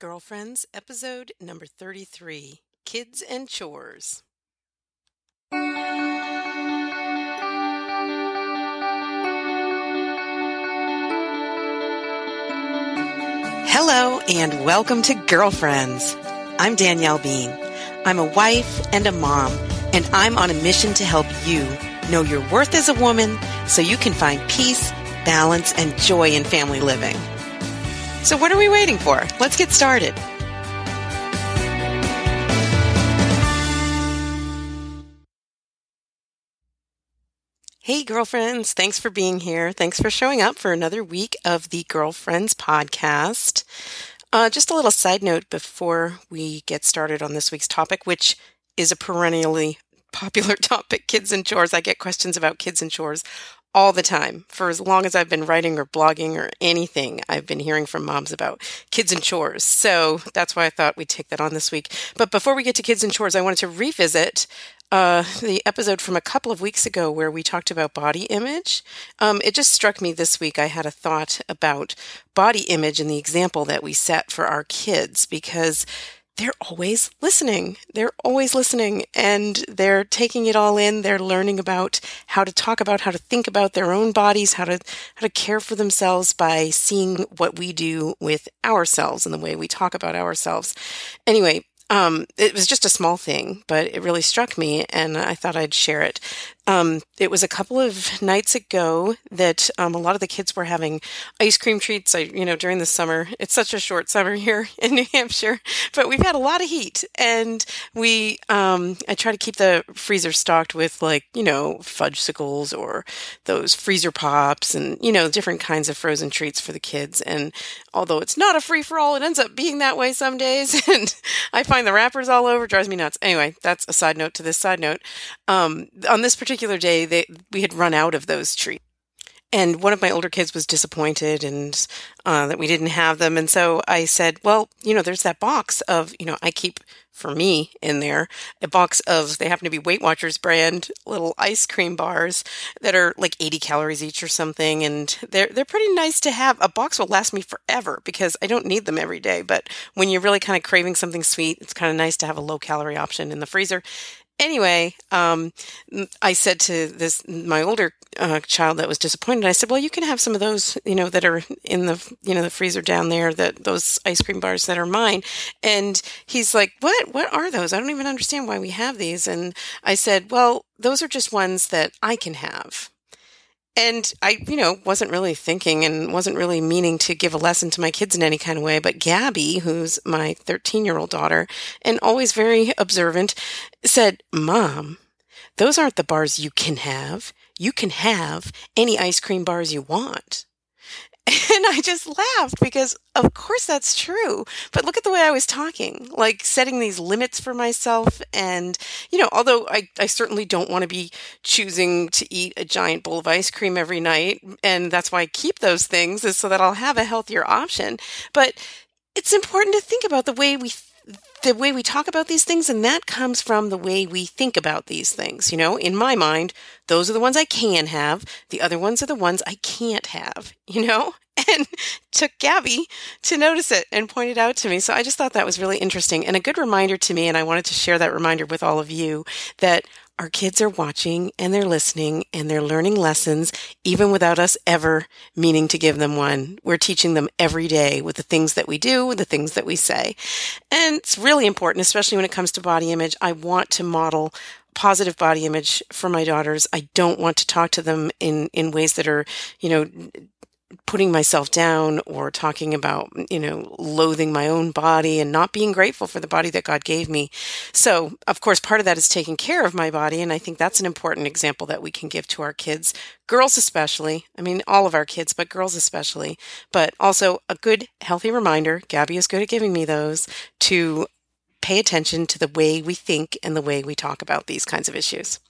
Girlfriends, episode number 33 Kids and Chores. Hello, and welcome to Girlfriends. I'm Danielle Bean. I'm a wife and a mom, and I'm on a mission to help you know your worth as a woman so you can find peace, balance, and joy in family living. So, what are we waiting for? Let's get started. Hey, girlfriends. Thanks for being here. Thanks for showing up for another week of the Girlfriends podcast. Uh, just a little side note before we get started on this week's topic, which is a perennially popular topic kids and chores. I get questions about kids and chores all the time. For as long as I've been writing or blogging or anything, I've been hearing from moms about kids and chores. So that's why I thought we'd take that on this week. But before we get to kids and chores, I wanted to revisit uh, the episode from a couple of weeks ago where we talked about body image. Um, it just struck me this week. I had a thought about body image and the example that we set for our kids because they're always listening. They're always listening and they're taking it all in. They're learning about how to talk about, how to think about their own bodies, how to, how to care for themselves by seeing what we do with ourselves and the way we talk about ourselves. Anyway, um, it was just a small thing, but it really struck me and I thought I'd share it. Um, it was a couple of nights ago that um, a lot of the kids were having ice cream treats. I, you know, during the summer, it's such a short summer here in New Hampshire, but we've had a lot of heat, and we, um, I try to keep the freezer stocked with like, you know, fudgesicles or those freezer pops, and you know, different kinds of frozen treats for the kids. And although it's not a free for all, it ends up being that way some days, and I find the wrappers all over, drives me nuts. Anyway, that's a side note to this side note. Um, on this particular particular day, they, we had run out of those treats. And one of my older kids was disappointed and uh, that we didn't have them. And so I said, well, you know, there's that box of, you know, I keep for me in there a box of, they happen to be Weight Watchers brand little ice cream bars that are like 80 calories each or something. And they're, they're pretty nice to have. A box will last me forever because I don't need them every day. But when you're really kind of craving something sweet, it's kind of nice to have a low calorie option in the freezer anyway, um, I said to this my older uh, child that was disappointed. I said, "Well, you can have some of those, you know, that are in the you know the freezer down there. That those ice cream bars that are mine." And he's like, "What? What are those? I don't even understand why we have these." And I said, "Well, those are just ones that I can have." And I, you know, wasn't really thinking and wasn't really meaning to give a lesson to my kids in any kind of way. But Gabby, who's my 13 year old daughter and always very observant, said, Mom, those aren't the bars you can have. You can have any ice cream bars you want. And I just laughed because, of course, that's true. But look at the way I was talking, like setting these limits for myself. And, you know, although I, I certainly don't want to be choosing to eat a giant bowl of ice cream every night. And that's why I keep those things, is so that I'll have a healthier option. But it's important to think about the way we the way we talk about these things, and that comes from the way we think about these things. You know, in my mind, those are the ones I can have, the other ones are the ones I can't have, you know? And took Gabby to notice it and point it out to me. So I just thought that was really interesting and a good reminder to me. And I wanted to share that reminder with all of you that our kids are watching and they're listening and they're learning lessons even without us ever meaning to give them one. We're teaching them every day with the things that we do, with the things that we say. And it's really important, especially when it comes to body image. I want to model positive body image for my daughters. I don't want to talk to them in, in ways that are, you know, putting myself down or talking about, you know, loathing my own body and not being grateful for the body that God gave me. So, of course, part of that is taking care of my body. And I think that's an important example that we can give to our kids, girls especially. I mean, all of our kids, but girls especially. But also a good, healthy reminder Gabby is good at giving me those to pay attention to the way we think and the way we talk about these kinds of issues.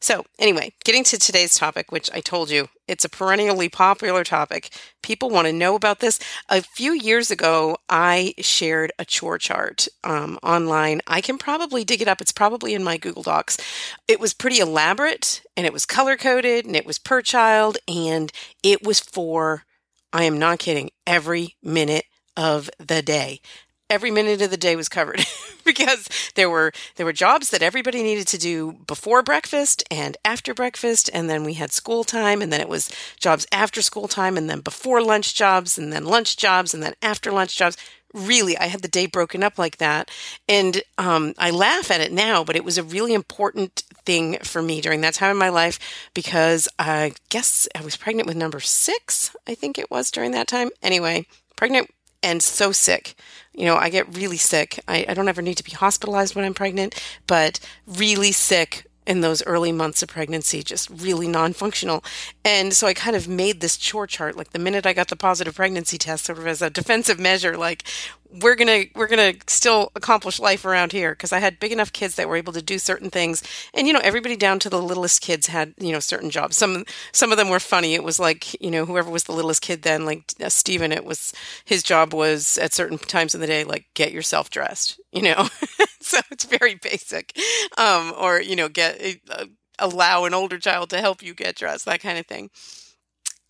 So, anyway, getting to today's topic, which I told you, it's a perennially popular topic. People want to know about this. A few years ago, I shared a chore chart um, online. I can probably dig it up. It's probably in my Google Docs. It was pretty elaborate and it was color coded and it was per child and it was for, I am not kidding, every minute of the day every minute of the day was covered because there were there were jobs that everybody needed to do before breakfast and after breakfast and then we had school time and then it was jobs after school time and then before lunch jobs and then lunch jobs and then after lunch jobs. Really i had the day broken up like that. And um, i laugh at it now but it was a really important thing for me during that time in my life because i guess i was pregnant with number six i think it was during that time. Anyway pregnant and so sick. You know, I get really sick. I, I don't ever need to be hospitalized when I'm pregnant, but really sick in those early months of pregnancy, just really non functional. And so I kind of made this chore chart like the minute I got the positive pregnancy test, sort of as a defensive measure, like we're gonna we're gonna still accomplish life around here because I had big enough kids that were able to do certain things, and you know everybody down to the littlest kids had you know certain jobs. Some some of them were funny. It was like you know whoever was the littlest kid then, like uh, Stephen, it was his job was at certain times in the day like get yourself dressed, you know. so it's very basic, um, or you know get uh, allow an older child to help you get dressed, that kind of thing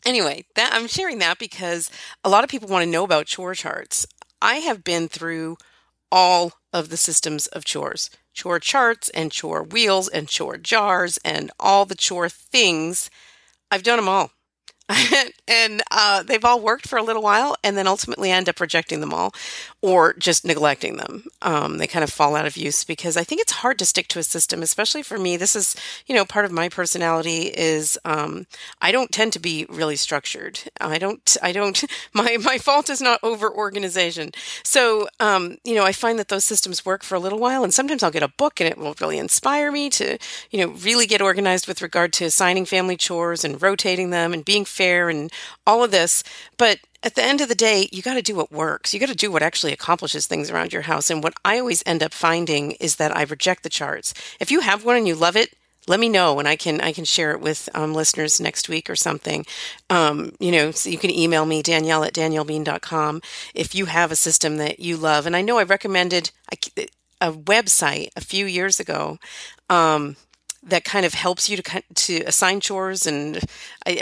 anyway that i'm sharing that because a lot of people want to know about chore charts I have been through all of the systems of chores chore charts and chore wheels and chore jars and all the chore things. I've done them all. and uh, they've all worked for a little while and then ultimately end up rejecting them all or just neglecting them. Um, they kind of fall out of use because I think it's hard to stick to a system, especially for me. This is, you know, part of my personality is um, I don't tend to be really structured. I don't, I don't, my, my fault is not over organization. So, um, you know, I find that those systems work for a little while and sometimes I'll get a book and it will really inspire me to, you know, really get organized with regard to assigning family chores and rotating them and being fair and all of this. But at the end of the day, you got to do what works. You got to do what actually accomplishes things around your house. And what I always end up finding is that I reject the charts. If you have one and you love it, let me know and I can I can share it with um, listeners next week or something. Um, you know, so you can email me Danielle at daniellebean.com if you have a system that you love. And I know I recommended a, a website a few years ago. Um, that kind of helps you to to assign chores and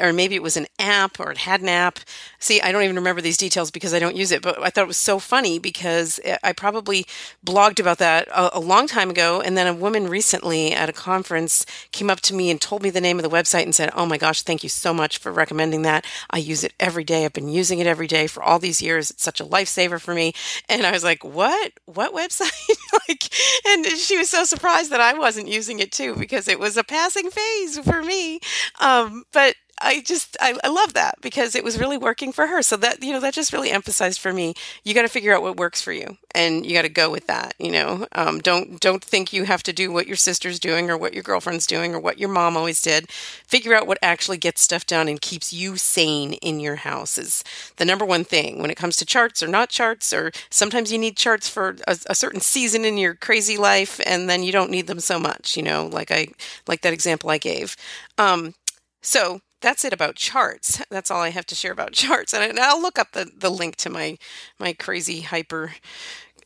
or maybe it was an app or it had an app. See, I don't even remember these details because I don't use it, but I thought it was so funny because eh, I probably blogged about that a, a long time ago and then a woman recently at a conference came up to me and told me the name of the website and said, "Oh my gosh, thank you so much for recommending that. I use it every day. I've been using it every day for all these years. It's such a lifesaver for me." And I was like, "What? What website?" like and she was so surprised that I wasn't using it too because it was a passing phase for me. Um, but I just I, I, love that because it was really working for her. So that you know that just really emphasized for me. You got to figure out what works for you, and you got to go with that. You know, um, don't don't think you have to do what your sister's doing or what your girlfriend's doing or what your mom always did. Figure out what actually gets stuff done and keeps you sane in your house is the number one thing when it comes to charts or not charts. Or sometimes you need charts for a, a certain season in your crazy life, and then you don't need them so much. You know, like I like that example I gave. Um, so that's it about charts. That's all I have to share about charts. And I'll look up the, the link to my my crazy hyper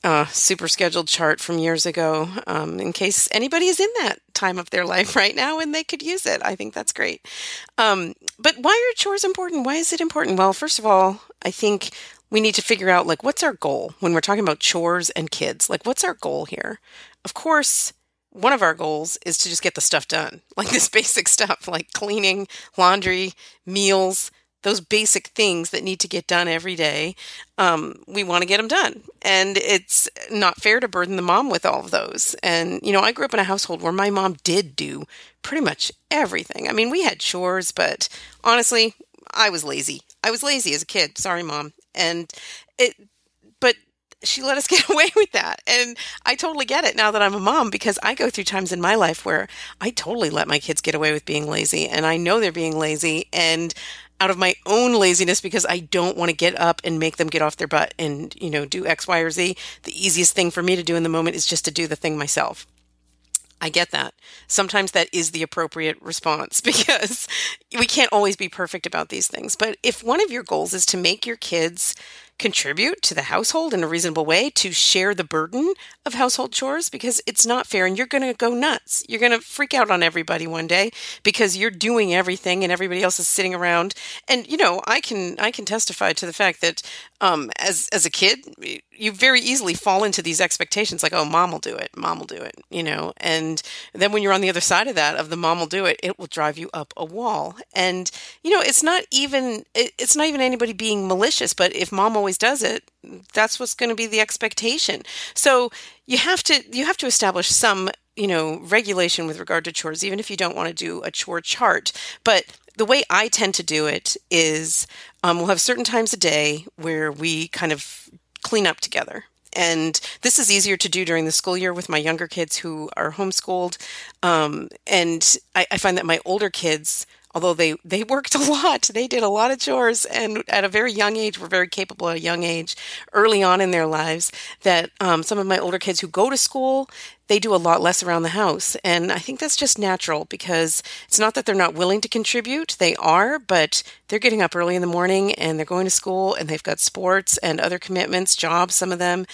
uh, super scheduled chart from years ago um, in case anybody is in that time of their life right now and they could use it. I think that's great. Um, but why are chores important? Why is it important? Well, first of all, I think we need to figure out like what's our goal when we're talking about chores and kids. Like, what's our goal here? Of course, one of our goals is to just get the stuff done, like this basic stuff, like cleaning, laundry, meals, those basic things that need to get done every day. Um, we want to get them done. And it's not fair to burden the mom with all of those. And, you know, I grew up in a household where my mom did do pretty much everything. I mean, we had chores, but honestly, I was lazy. I was lazy as a kid. Sorry, mom. And it, she let us get away with that. And I totally get it now that I'm a mom because I go through times in my life where I totally let my kids get away with being lazy and I know they're being lazy and out of my own laziness because I don't want to get up and make them get off their butt and, you know, do X, Y, or Z. The easiest thing for me to do in the moment is just to do the thing myself. I get that. Sometimes that is the appropriate response because we can't always be perfect about these things. But if one of your goals is to make your kids contribute to the household in a reasonable way, to share the burden of household chores because it's not fair and you're going to go nuts. You're going to freak out on everybody one day because you're doing everything and everybody else is sitting around. And you know, I can I can testify to the fact that um, as as a kid, you very easily fall into these expectations like, oh, mom will do it, mom will do it, you know. And then when you're on the other side of that, of the mom will do it, it will drive you up a wall. And you know, it's not even it, it's not even anybody being malicious, but if mom always does it, that's what's going to be the expectation. So you have to you have to establish some you know regulation with regard to chores even if you don't want to do a chore chart but the way I tend to do it is um, we'll have certain times a day where we kind of clean up together. And this is easier to do during the school year with my younger kids who are homeschooled. Um, and I, I find that my older kids although they they worked a lot they did a lot of chores and at a very young age were very capable at a young age early on in their lives that um, some of my older kids who go to school they do a lot less around the house. And I think that's just natural because it's not that they're not willing to contribute, they are, but they're getting up early in the morning and they're going to school and they've got sports and other commitments, jobs, some of them.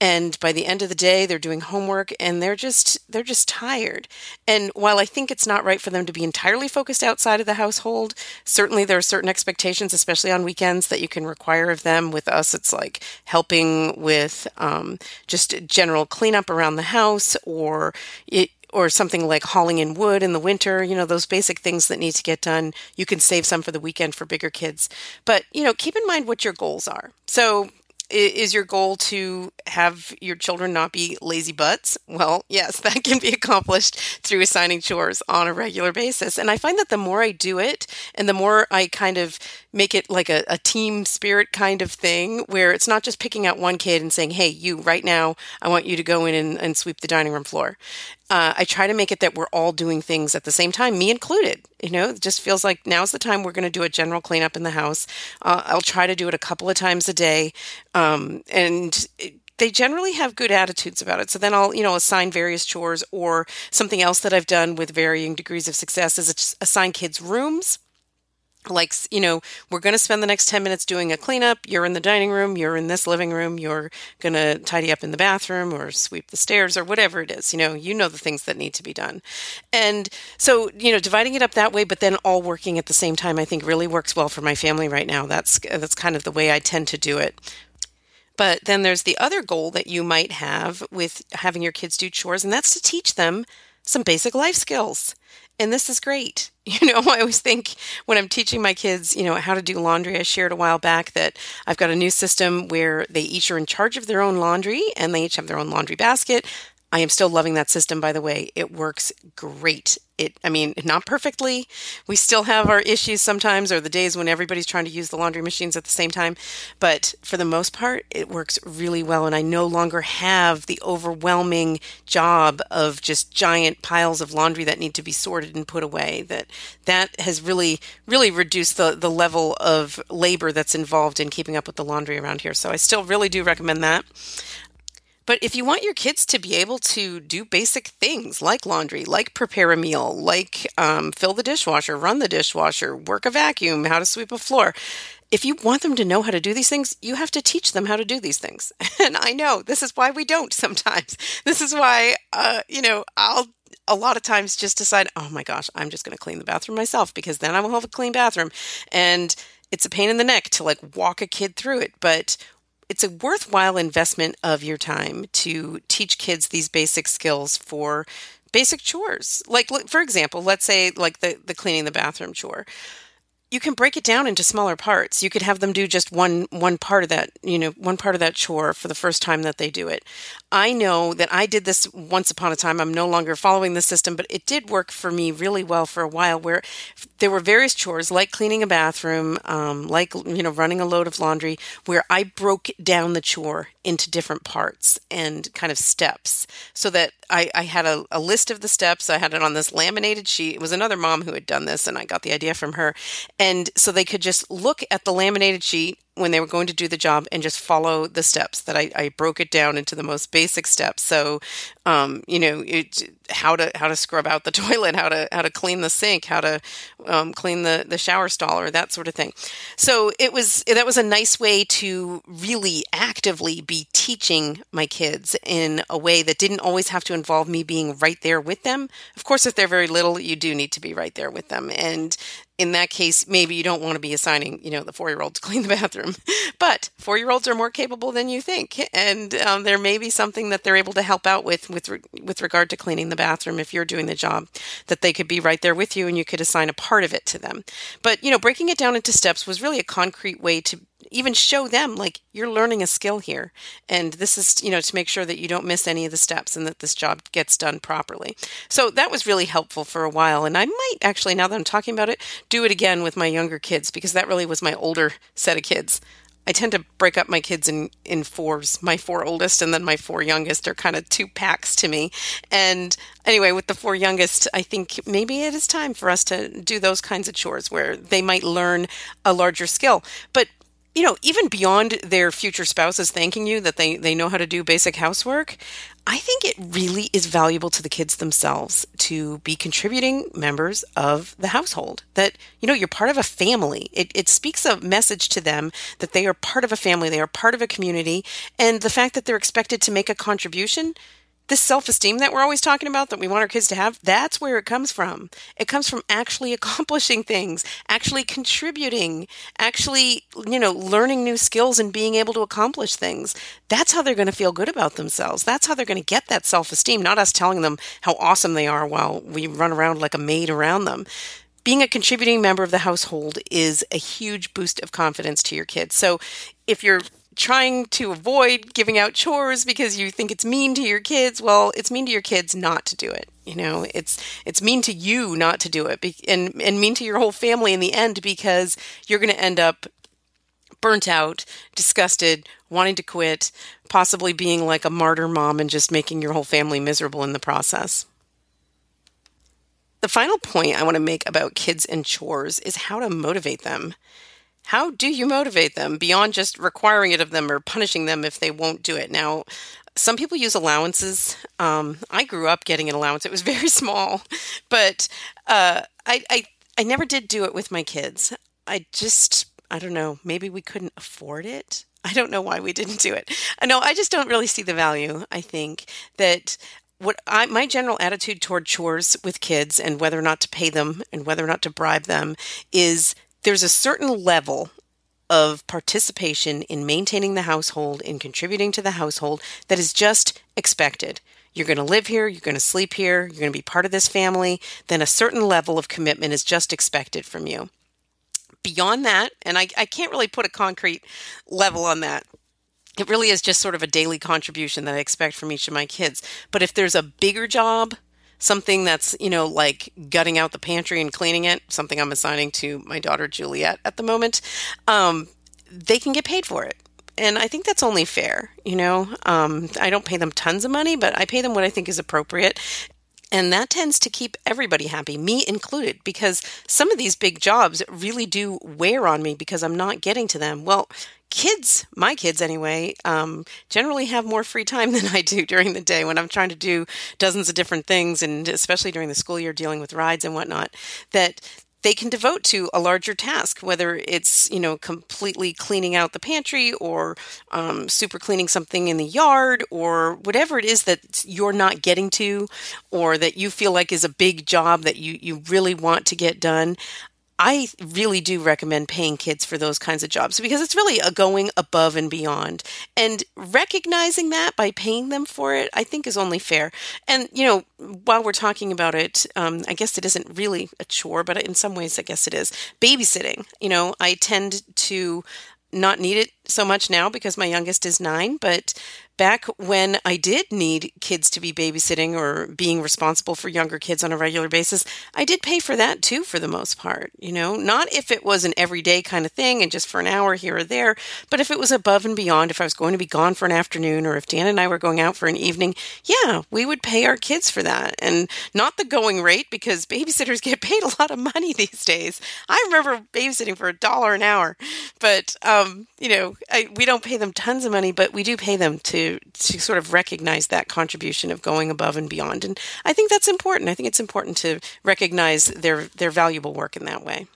And by the end of the day, they're doing homework and they're just they're just tired. And while I think it's not right for them to be entirely focused outside of the household, certainly there are certain expectations, especially on weekends, that you can require of them. With us, it's like helping with um, just general cleanup around the house or it or something like hauling in wood in the winter, you know, those basic things that need to get done. You can save some for the weekend for bigger kids. But, you know, keep in mind what your goals are. So, is your goal to have your children not be lazy butts? Well, yes, that can be accomplished through assigning chores on a regular basis. And I find that the more I do it and the more I kind of make it like a, a team spirit kind of thing, where it's not just picking out one kid and saying, hey, you, right now, I want you to go in and, and sweep the dining room floor uh, I try to make it that we're all doing things at the same time, me included. You know, it just feels like now's the time we're going to do a general cleanup in the house. Uh, I'll try to do it a couple of times a day. Um, and it, they generally have good attitudes about it. So then I'll, you know, assign various chores or something else that I've done with varying degrees of success is assign kids rooms like you know we're going to spend the next 10 minutes doing a cleanup. You're in the dining room. You're in this living room. You're going to tidy up in the bathroom or sweep the stairs or whatever it is you know you know the things that need to be done. And so you know dividing it up that way but then all working at the same time i think really works well for my family right now. That's that's kind of the way i tend to do it. But then there's the other goal that you might have with having your kids do chores and that's to teach them some basic life skills and this is great. You know, I always think when I'm teaching my kids, you know, how to do laundry, I shared a while back that I've got a new system where they each are in charge of their own laundry and they each have their own laundry basket. I am still loving that system, by the way. It works great. It, I mean, not perfectly. We still have our issues sometimes, or the days when everybody's trying to use the laundry machines at the same time. But for the most part, it works really well. And I no longer have the overwhelming job of just giant piles of laundry that need to be sorted and put away. That that has really, really reduced the, the level of labor that's involved in keeping up with the laundry around here. So I still really do recommend that. But if you want your kids to be able to do basic things like laundry, like prepare a meal, like um, fill the dishwasher, run the dishwasher, work a vacuum, how to sweep a floor, if you want them to know how to do these things, you have to teach them how to do these things. And I know this is why we don't sometimes. This is why, uh, you know, I'll a lot of times just decide, oh my gosh, I'm just going to clean the bathroom myself because then I will have a clean bathroom. And it's a pain in the neck to like walk a kid through it. But it's a worthwhile investment of your time to teach kids these basic skills for basic chores. Like for example, let's say like the the cleaning the bathroom chore you can break it down into smaller parts. You could have them do just one one part of that, you know, one part of that chore for the first time that they do it. I know that I did this once upon a time. I'm no longer following the system, but it did work for me really well for a while where there were various chores like cleaning a bathroom, um, like you know, running a load of laundry, where I broke down the chore into different parts and kind of steps so that I, I had a, a list of the steps. I had it on this laminated sheet. It was another mom who had done this, and I got the idea from her And so they could just look at the laminated sheet when they were going to do the job and just follow the steps that I, I broke it down into the most basic steps. So, um, you know, it, how to how to scrub out the toilet, how to how to clean the sink, how to um, clean the the shower stall, or that sort of thing. So it was that was a nice way to really actively be teaching my kids in a way that didn't always have to involve me being right there with them. Of course, if they're very little, you do need to be right there with them, and in that case, maybe you don't want to be assigning, you know, the four year old to clean the bathroom. But four year olds are more capable than you think, and um, there may be something that they're able to help out with with re- with regard to cleaning the bathroom if you're doing the job. That they could be right there with you, and you could assign a part of it to them. But you know, breaking it down into steps was really a concrete way to even show them like you're learning a skill here and this is you know to make sure that you don't miss any of the steps and that this job gets done properly so that was really helpful for a while and i might actually now that i'm talking about it do it again with my younger kids because that really was my older set of kids I tend to break up my kids in, in fours. My four oldest and then my four youngest are kind of two packs to me. And anyway, with the four youngest, I think maybe it is time for us to do those kinds of chores where they might learn a larger skill. But you know, even beyond their future spouses thanking you that they, they know how to do basic housework, I think it really is valuable to the kids themselves to be contributing members of the household. That, you know, you're part of a family. It, it speaks a message to them that they are part of a family, they are part of a community, and the fact that they're expected to make a contribution this self esteem that we're always talking about that we want our kids to have, that's where it comes from. It comes from actually accomplishing things, actually contributing, actually, you know, learning new skills and being able to accomplish things. That's how they're going to feel good about themselves. That's how they're going to get that self esteem, not us telling them how awesome they are while we run around like a maid around them being a contributing member of the household is a huge boost of confidence to your kids. So if you're trying to avoid giving out chores because you think it's mean to your kids. Well it's mean to your kids not to do it. You know it's it's mean to you not to do it and and mean to your whole family in the end because you're going to end up burnt out disgusted wanting to quit possibly being like a martyr mom and just making your whole family miserable in the process. The final point i want to make about kids and chores is how to motivate them how do you motivate them beyond just requiring it of them or punishing them if they won't do it? Now, some people use allowances. Um, I grew up getting an allowance. It was very small, but uh, I, I I never did do it with my kids. I just I don't know. Maybe we couldn't afford it. I don't know why we didn't do it. I know I just don't really see the value. I think that what I, my general attitude toward chores with kids and whether or not to pay them and whether or not to bribe them is there's a certain level of participation in maintaining the household, in contributing to the household, that is just expected. You're going to live here, you're going to sleep here, you're going to be part of this family, then a certain level of commitment is just expected from you. Beyond that, and I, I can't really put a concrete level on that, it really is just sort of a daily contribution that I expect from each of my kids. But if there's a bigger job something that's, you know, like gutting out the pantry and cleaning it, something I'm assigning to my daughter Juliet at the moment, um, they can get paid for it. And I think that's only fair, you know. Um, I don't pay them tons of money, but I pay them what I think is appropriate. And that tends to keep everybody happy, me included, because some of these big jobs really do wear on me because I'm not getting to them. Well, kids, my kids anyway, um, generally have more free time than I do during the day when I'm trying to do dozens of different things, and especially during the school year dealing with rides and whatnot, that they can devote to a larger task, whether it's you know completely cleaning out the pantry or um, super cleaning something in the yard or whatever it is that you're not getting to, or that you feel like is a big job that you you really want to get done. I really do recommend paying kids for those kinds of jobs because it's really a going above and beyond. And recognizing that by paying them for it, I think is only fair. And, you know, while we're talking about it, um, I guess it isn't really a chore, but in some ways, I guess it is. Babysitting, you know, I tend to not need it so much now because my youngest is nine, but back when I did need kids to be babysitting or being responsible for younger kids on a regular basis, I did pay for that too, for the most part. You know, not if it was an everyday kind of thing and just for an hour here or there, but if it was above and beyond, if I was going to be gone for an afternoon or if Dan and I were going out for an evening, yeah, we would pay our kids for that. And not the going rate because babysitters get paid a lot of money these days. I remember babysitting for a dollar an hour, but, um, you know, I, we don't pay them tons of money, but we do pay them to, sort of recognize that contribution of going above and beyond. And I think that's important. I think it's important to recognize their, their valuable work in that way.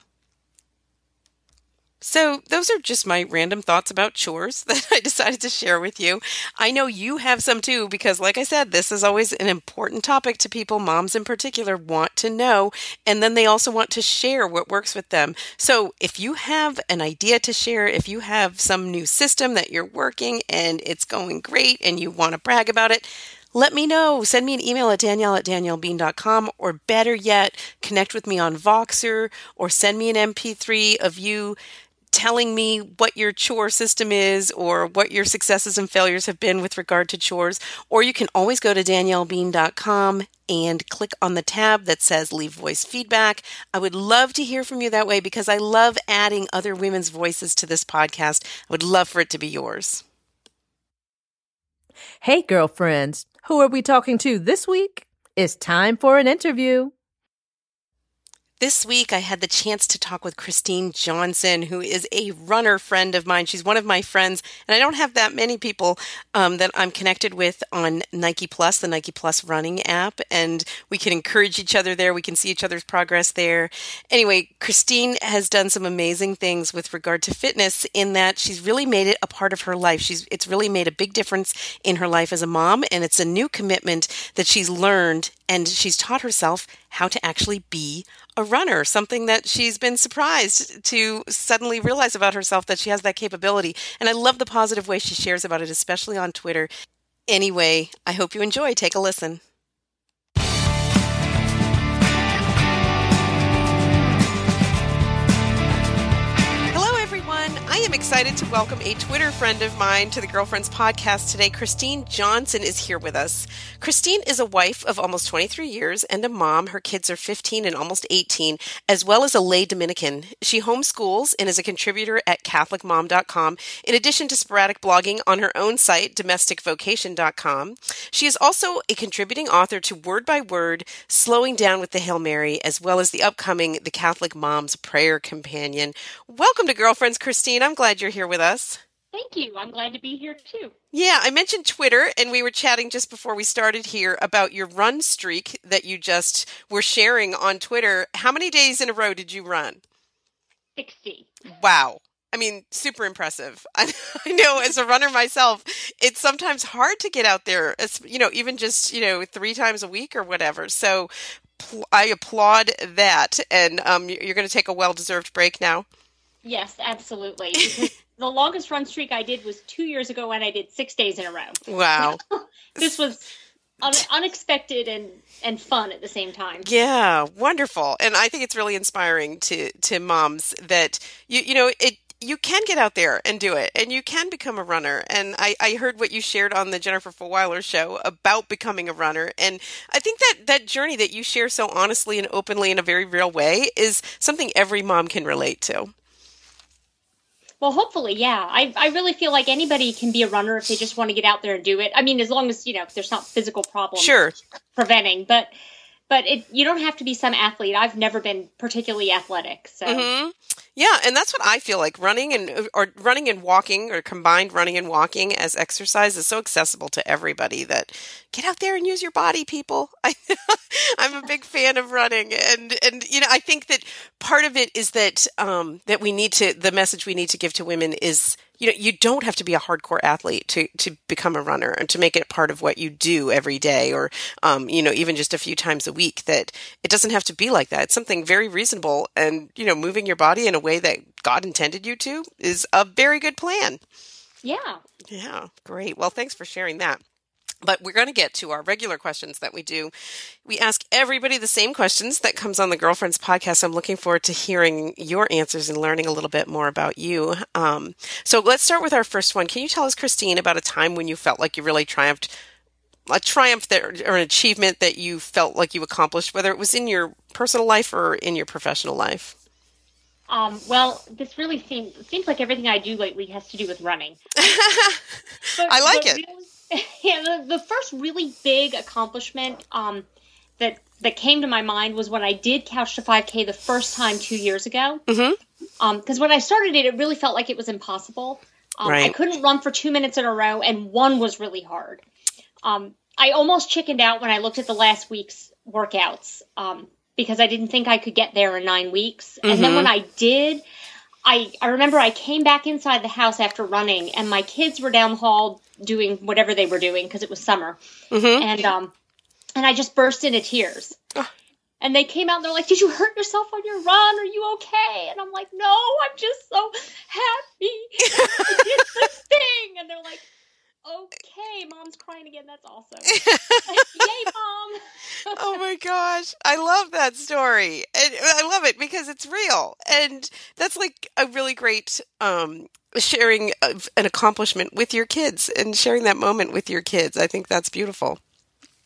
So, those are just my random thoughts about chores that I decided to share with you. I know you have some too, because, like I said, this is always an important topic to people, moms in particular, want to know. And then they also want to share what works with them. So, if you have an idea to share, if you have some new system that you're working and it's going great and you want to brag about it, let me know. Send me an email at danielle at daniellebean.com or better yet, connect with me on Voxer or send me an MP3 of you telling me what your chore system is or what your successes and failures have been with regard to chores. Or you can always go to daniellebean.com and click on the tab that says leave voice feedback. I would love to hear from you that way because I love adding other women's voices to this podcast. I would love for it to be yours. Hey, girlfriends, who are we talking to this week? It's time for an interview. This week, I had the chance to talk with Christine Johnson, who is a runner friend of mine. She's one of my friends, and I don't have that many people um, that I'm connected with on Nike Plus, the Nike Plus running app, and we can encourage each other there. We can see each other's progress there. Anyway, Christine has done some amazing things with regard to fitness in that she's really made it a part of her life. She's it's really made a big difference in her life as a mom, and it's a new commitment that she's learned and she's taught herself how to actually be a runner, something that she's been surprised to suddenly realize about herself that she has that capability. And I love the positive way she shares about it, especially on Twitter. Anyway, I hope you enjoy. Take a listen. Excited to welcome a Twitter friend of mine to the Girlfriends podcast today. Christine Johnson is here with us. Christine is a wife of almost 23 years and a mom. Her kids are 15 and almost 18, as well as a lay Dominican. She homeschools and is a contributor at CatholicMom.com, in addition to sporadic blogging on her own site, DomesticVocation.com. She is also a contributing author to Word by Word, Slowing Down with the Hail Mary, as well as the upcoming The Catholic Mom's Prayer Companion. Welcome to Girlfriends, Christine. I'm glad you're here with us. Thank you. I'm glad to be here too. Yeah, I mentioned Twitter, and we were chatting just before we started here about your run streak that you just were sharing on Twitter. How many days in a row did you run? 60. Wow. I mean, super impressive. I, I know as a runner myself, it's sometimes hard to get out there, you know, even just, you know, three times a week or whatever. So I applaud that. And um, you're going to take a well deserved break now. Yes, absolutely. the longest run streak I did was two years ago when I did six days in a row. Wow. this was un- unexpected and and fun at the same time. Yeah, wonderful. And I think it's really inspiring to to moms that you you know it you can get out there and do it and you can become a runner and I, I heard what you shared on the jennifer fulwiler show about becoming a runner and i think that that journey that you share so honestly and openly in a very real way is something every mom can relate to well, hopefully, yeah. I I really feel like anybody can be a runner if they just want to get out there and do it. I mean, as long as you know there's not physical problems sure. preventing, but but it you don't have to be some athlete. I've never been particularly athletic, so. Mm-hmm. Yeah, and that's what I feel like running and or running and walking or combined running and walking as exercise is so accessible to everybody that get out there and use your body, people. I, I'm a big fan of running, and and you know I think that part of it is that um, that we need to the message we need to give to women is you know you don't have to be a hardcore athlete to to become a runner and to make it part of what you do every day or um, you know even just a few times a week that it doesn't have to be like that. It's something very reasonable and you know moving your body in a way that god intended you to is a very good plan. Yeah. Yeah. Great. Well thanks for sharing that But we're going to get to our regular questions that we do. We ask everybody the same questions that comes on the Girlfriends podcast. I'm looking forward to hearing your answers and learning a little bit more about you. Um, so let's start with our first one. Can you tell us, Christine, about a time when you felt like you really triumphed, a triumph that, or an achievement that you felt like you accomplished, whether it was in your personal life or in your professional life? Um, well, this really seems seems like everything I do lately has to do with running. But, I like it. Really, yeah, the, the, first really big accomplishment um, that that came to my mind was when I did Couch to 5K the first time two years ago. Because mm-hmm. um, when I started it, it really felt like it was impossible. Um, right. I couldn't run for two minutes in a row, and one was really hard. Um, I almost chickened out when I looked at the last week's workouts um, because I didn't think I could get there in nine weeks. Mm-hmm. And then when mm-hmm. I did, I, I remember I came back inside the house after running, and my kids were down the hall doing whatever they were doing because it was summer, mm-hmm. and um, and I just burst into tears. And they came out and they're like, "Did you hurt yourself on your run? Are you okay?" And I'm like, "No, I'm just so happy I did this thing." And they're like, okay, mom's crying again. That's awesome. Yay, mom. oh my gosh. I love that story. And I love it because it's real. And that's like a really great um, sharing of an accomplishment with your kids and sharing that moment with your kids. I think that's beautiful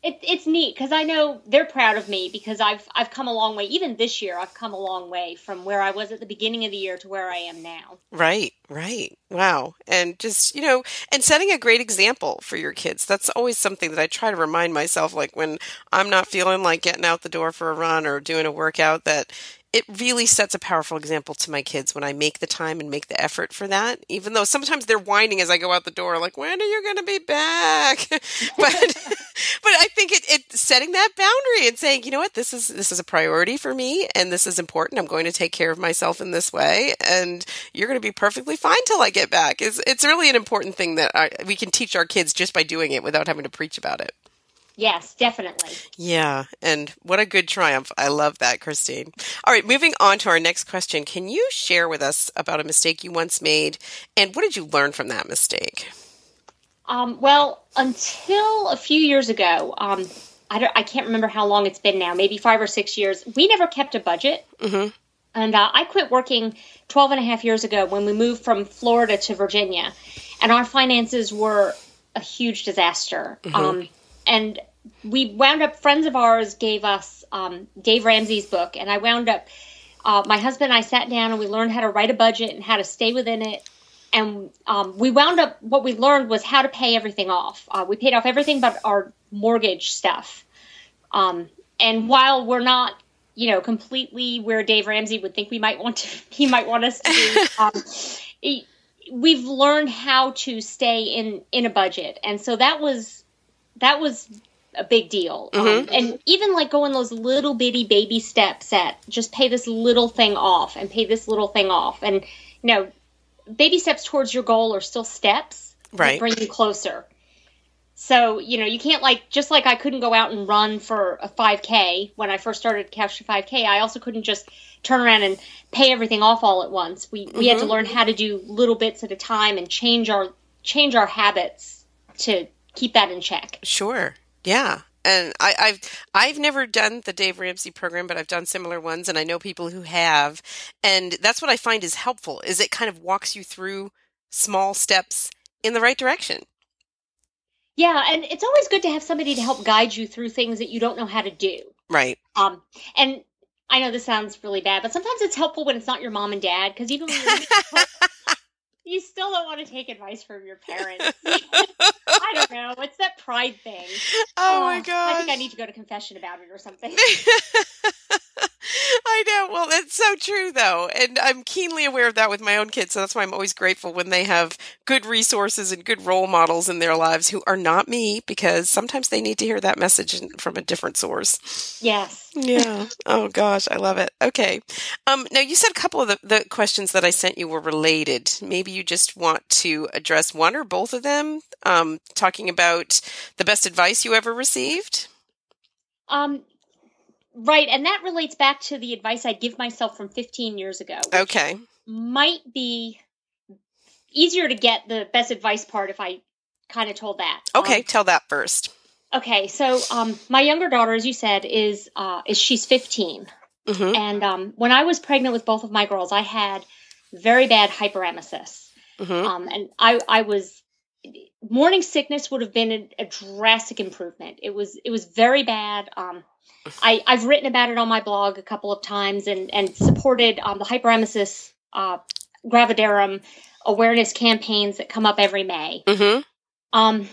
it, it's neat because I know they're proud of me because I've I've come a long way. Even this year, I've come a long way from where I was at the beginning of the year to where I am now. Right, right. Wow. And just, you know, and setting a great example for your kids. That's always something that I try to remind myself like when I'm not feeling like getting out the door for a run or doing a workout that it really sets a powerful example to my kids when I make the time and make the effort for that. Even though sometimes they're whining as I go out the door, like, when are you going to be back? but, but I think it, setting that boundary and saying, you know what, this is, this is a priority for me and this is important. I'm going to take care of myself in this way and you're going to be perfectly fine till I get back. It's, it's really an important thing that I, we can teach our kids just by doing it without having to preach about it. Yes, definitely. Yeah, and what a good triumph. I love that, Christine. All right, moving on to our next question. Can you share with us about a mistake you once made and what did you learn from that mistake? Um, well, until a few years ago, um, I, I, can't remember how long it's been now, maybe five or six years, we never kept a budget. Mm-hmm. And uh, I quit working 12 and a half years ago when we moved from Florida to Virginia. And our finances were a huge disaster. Mm-hmm. Um, and we wound up friends of ours gave us um, Dave Ramsey's book, and I wound up. Uh, my husband and I sat down and we learned how to write a budget and how to stay within it. And um, we wound up, what we learned was how to pay everything off. Uh, we paid off everything but our mortgage stuff. Um, and while we're not, you know, completely where Dave Ramsey would think we might want to, he might want us to be, um, we've learned how to stay in in a budget. And so that was that was a big deal. Um, mm-hmm. Um, and even like going those little bitty baby steps at just pay this little thing off and pay this little thing off. And, you know, baby steps towards your goal are still steps right. that bring you closer. So, you know, you can't like, just like I couldn't go out and run for a 5K when I first started Couch to 5K, I also couldn't just turn around and pay everything off all at once. We, mm-hmm. we had to mm-hmm. learn how to do little bits at a time and change our, change our habits to keep that in check. Sure. Yeah. And I, have I've never done the Dave Ramsey program, but I've done similar ones, and I know people who have. And that's what I find is helpful. Is it kind of walks you through small steps in the right direction. Yeah, and it's always good to have somebody to help guide you through things that you don't know how to do. Right. Um, and I know this sounds really bad, but sometimes it's helpful when it's not your mom and dad because even when you're you still don't want to take advice from your parents. I don't know. It's that pride thing. Oh uh, my god! I think I need to go to confession about it or something. I know. Well, that's so true, though. And I'm keenly aware of that with my own kids. So that's why I'm always grateful when they have good resources and good role models in their lives who are not me, because sometimes they need to hear that message from a different source. Yes. yeah. Oh, gosh. I love it. Okay. Um, now, you said a couple of the, the questions that I sent you were related. Maybe you just want to address one or both of them, um, talking about the best advice you ever received. Um, Right, and that relates back to the advice I'd give myself from 15 years ago. Okay. Might be easier to get the best advice part if I kind of told that. Okay, Um, tell that first. okay, so um, my younger daughter, as you said, is uh, is she's 15, Mhm. and um, when I was pregnant with both of my girls, I had very bad hyperemesis, Mhm. um, and I I was morning sickness would have been a, a drastic improvement. It was it was very bad. Um, I I've written about it on my blog a couple of times and and supported um, the hyperemesis uh, gravidarum awareness campaigns that come up every May. Mhm. Um,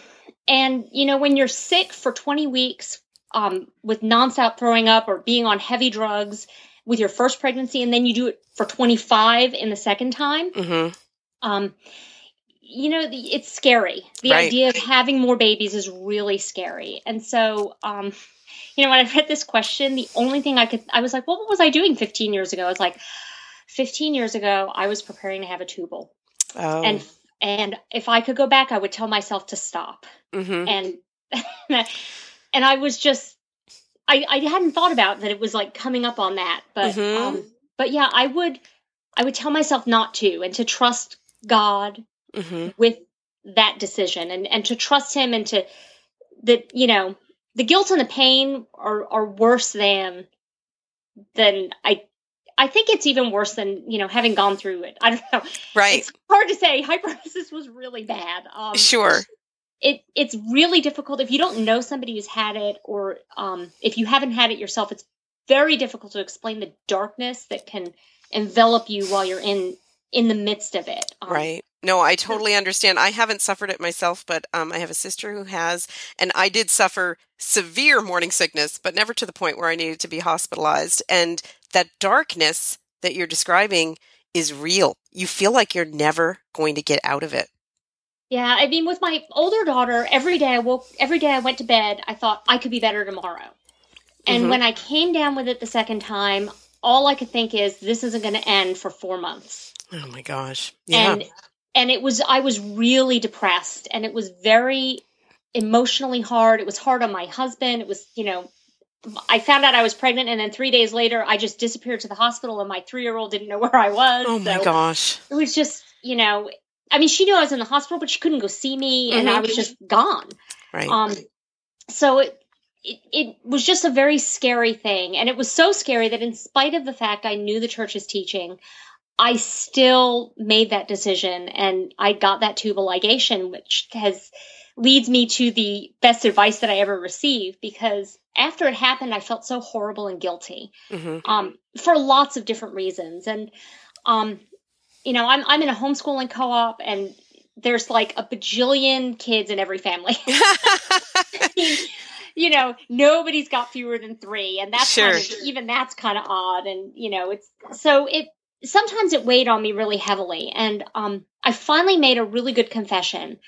and you know, when you're sick for 20 weeks, um, with nonstop throwing up or being on heavy drugs with your first pregnancy, and then you do it for 25 in the second time, Mhm. um, you know, it's scary. The Right. idea of having more babies is really scary. And so, um, you know, when I read this question, the only thing I could, I was like, well, what was I doing 15 years ago? It's like, 15 years ago, I was preparing to have a tubal. Oh. And and if I could go back, I would tell myself to stop. Mhm. And and I was just I I hadn't thought about that it was like coming up on that, but Mhm. um but yeah, I would I would tell myself not to and to trust God Mhm. with that decision and and to trust him and to that you know the guilt and the pain are are worse than than I I think it's even worse than you know having gone through it. I don't know. Right. It's hard to say. Hyperemesis was really bad. Um, Sure. it it's really difficult if you don't know somebody who's had it or um, if you haven't had it yourself. It's very difficult to explain the darkness that can envelop you while you're in in the midst of it. Um, Right. No, I totally understand. I haven't suffered it myself, but um, I have a sister who has, and I did suffer severe morning sickness, but never to the point where I needed to be hospitalized. And that darkness that you're describing is real. You feel like you're never going to get out of it. Yeah, I mean, with my older daughter, every day I woke, every day I went to bed, I thought I could be better tomorrow. And Mhm. when I came down with it the second time, all I could think is, this isn't going to end for four months. Oh my gosh. Yeah. And and it was, I was really depressed, and it was very emotionally hard. It was hard on my husband. It was, you know, I found out I was pregnant, and then three days later, I just disappeared to the hospital, and my three year old didn't know where I was. oh my So gosh. It was just, you know, I mean, she knew I was in the hospital, but she couldn't go see me, and Mhm. I was just gone. Right. Um, so it, it it was just a very scary thing, and it was so scary that in spite of the fact I knew the church's teaching, I still made that decision, and I got that tubal ligation, which has leads me to the best advice that I ever received because after it happened, I felt so horrible and guilty hmm um, for lots of different reasons. And, um, you know, I'm, I'm in a homeschooling co-op and there's like a bajillion kids in every family. you know, nobody's got fewer than three. And that's kind of, even that's kind of odd. And, you know, it's, so it, sometimes it weighed on me really heavily. And, um, I finally made a really good confession.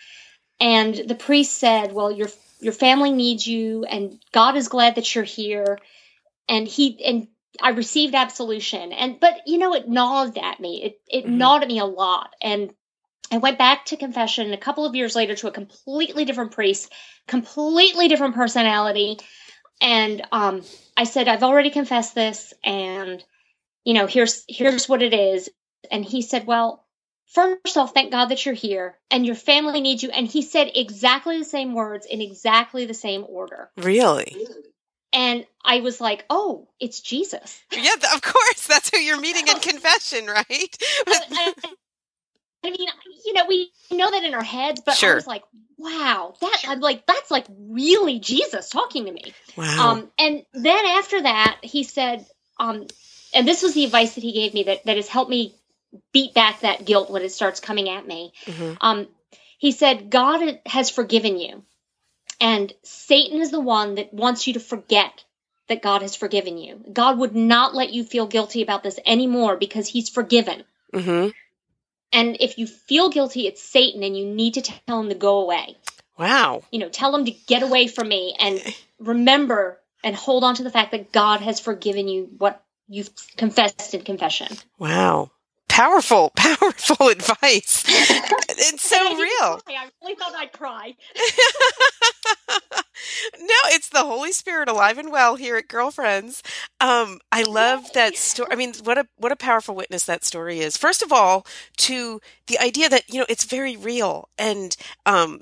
And the priest said, well, your, your family needs you and God is glad that you're here. And he, and I received absolution. And, but, you know, it gnawed at me. It, it Mhm. gnawed at me a lot. And I went back to confession a couple of years later to a completely different priest, completely different personality. And, um, I said, I've already confessed this and, you know, here's, here's what it is. And he said, well, first off, thank God that you're here and your family needs you. And he said exactly the same words in exactly the same order. really? And I was like, oh, it's Jesus. Yeah, of course. That's who you're meeting in confession, right? I, I- I mean, you know, we know that in our heads, but I was like, wow, that I'm like, that's like really Jesus talking to me. wow. Um, and then after that, he said, um, and this was the advice that he gave me that, that has helped me beat back that guilt when it starts coming at me. Mhm. Um, he said, God has forgiven you, and Satan is the one that wants you to forget that God has forgiven you. God would not let you feel guilty about this anymore because he's forgiven. hmm And if you feel guilty, it's Satan, and you need to tell him to go away. Wow. You know, tell him to get away from me and remember and hold on to the fact that God has forgiven you what you've confessed in confession. Wow. Powerful, powerful advice. It's so I real. cry. I really thought I'd cry. no, it's the Holy Spirit alive and well here at Girlfriends. Um, I love that story. I mean, what a what a powerful witness that story is. First of all, to the idea that you know it's very real, and um,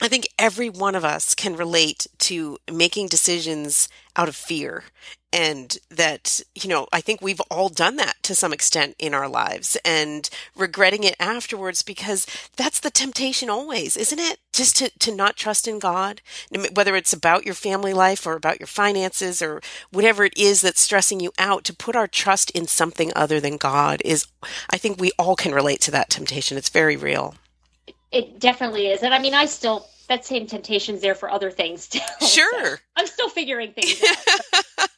I think every one of us can relate to making decisions out of fear. And that, you know, I think we've all done that to some extent in our lives and regretting it afterwards because that's the temptation always, isn't it? Just to, to not trust in God, whether it's about your family life or about your finances or whatever it is that's stressing you out, to put our trust in something other than God is, I think we all can relate to that temptation. It's very real. It definitely is. And I mean, I still, that same temptation's there for other things still. Sure. So I'm still figuring things out.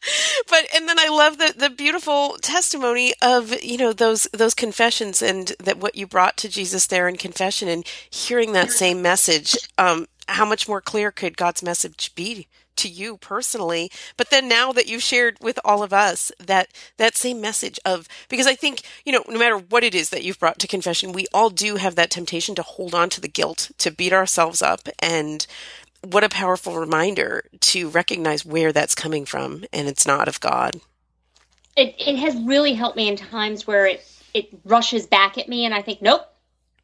but and then I love the the beautiful testimony of you know those those confessions and that what you brought to Jesus there in confession and hearing that same message. Um, how much more clear could God's message be to you personally but then now that you've shared with all of us that that same message of because i think you know no matter what it is that you've brought to confession we all do have that temptation to hold on to the guilt to beat ourselves up and what a powerful reminder to recognize where that's coming from and it's not of god it, it has really helped me in times where it it rushes back at me and i think nope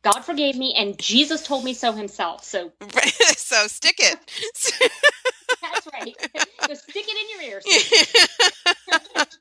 God forgave me, and Jesus told me so himself. So, so stick it. That's right. Just stick it in your ears.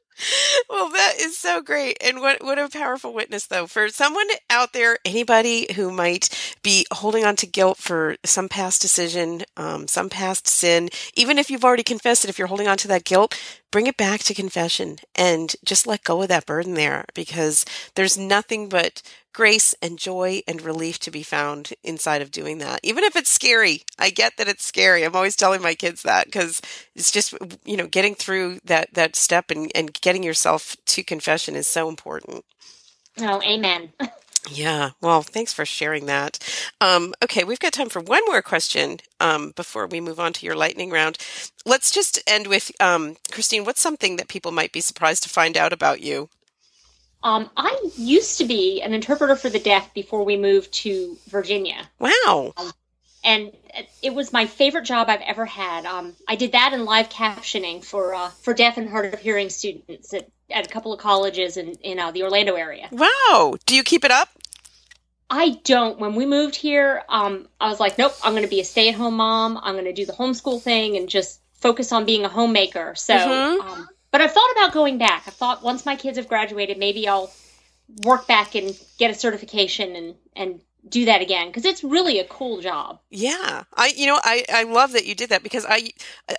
well, that is so great. And what, what a powerful witness, though, for someone out there, anybody who might be holding on to guilt for some past decision, um, some past sin, even if you've already confessed it, if you're holding on to that guilt, bring it back to confession and just let go of that burden there because there's nothing but grace and joy and relief to be found inside of doing that. Even if it's scary, I get that it's scary. I'm always telling my kids that because it's just, you know, getting through that, that step and, and getting yourself to confession is so important. Oh, amen. Yeah, well, thanks for sharing that. Um, okay, we've got time for one more question um, before we move on to your lightning round. Let's just end with um, Christine. What's something that people might be surprised to find out about you? Um, I used to be an interpreter for the deaf before we moved to Virginia. Wow. Um, and it was my favorite job I've ever had. Um, I did that in live captioning for uh, for deaf and hard of hearing students at, at a couple of colleges in in uh, the Orlando area. Wow! Do you keep it up? I don't. When we moved here, um, I was like, nope, I'm going to be a stay at home mom. I'm going to do the homeschool thing and just focus on being a homemaker. So, mm-hmm. um, but I've thought about going back. I thought once my kids have graduated, maybe I'll work back and get a certification and and do that again because it's really a cool job. Yeah, I you know I I love that you did that because I,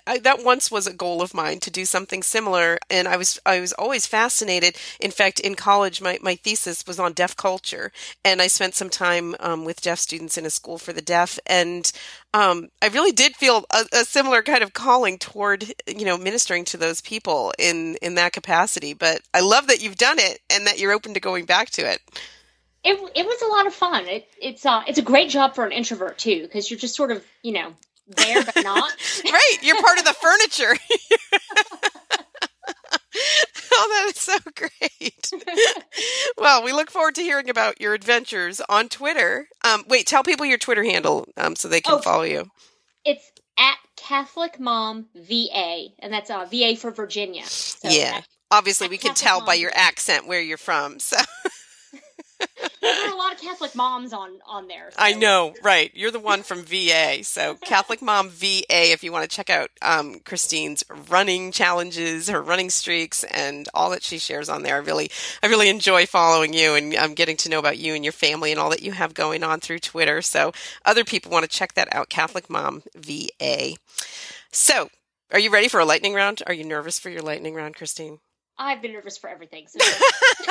I, that once was a goal of mine to do something similar, and I was I was always fascinated. In fact, in college, my my thesis was on deaf culture, and I spent some time um, with deaf students in a school for the deaf, and um, I really did feel a, a similar kind of calling toward you know ministering to those people in in that capacity. But I love that you've done it and that you're open to going back to it it it was a lot of fun. It, it's uh it's a great job for an introvert too because you're just sort of you know there but not. right, you're part of the furniture. oh, that is so great. well, we look forward to hearing about your adventures on Twitter. Um, wait, tell people your Twitter handle um, so they can oh, follow you. It's at Catholic Mom VA, and that's uh, VA for Virginia. So yeah, obviously we can tell Mom. by your accent where you're from. So there are a lot of Catholic moms on on there. So. I know, right? You're the one from VA, so Catholic Mom VA. If you want to check out um, Christine's running challenges, her running streaks, and all that she shares on there, I really, I really enjoy following you and um, getting to know about you and your family and all that you have going on through Twitter. So other people want to check that out. Catholic Mom VA. So, are you ready for a lightning round? Are you nervous for your lightning round, Christine? I've been nervous for everything. So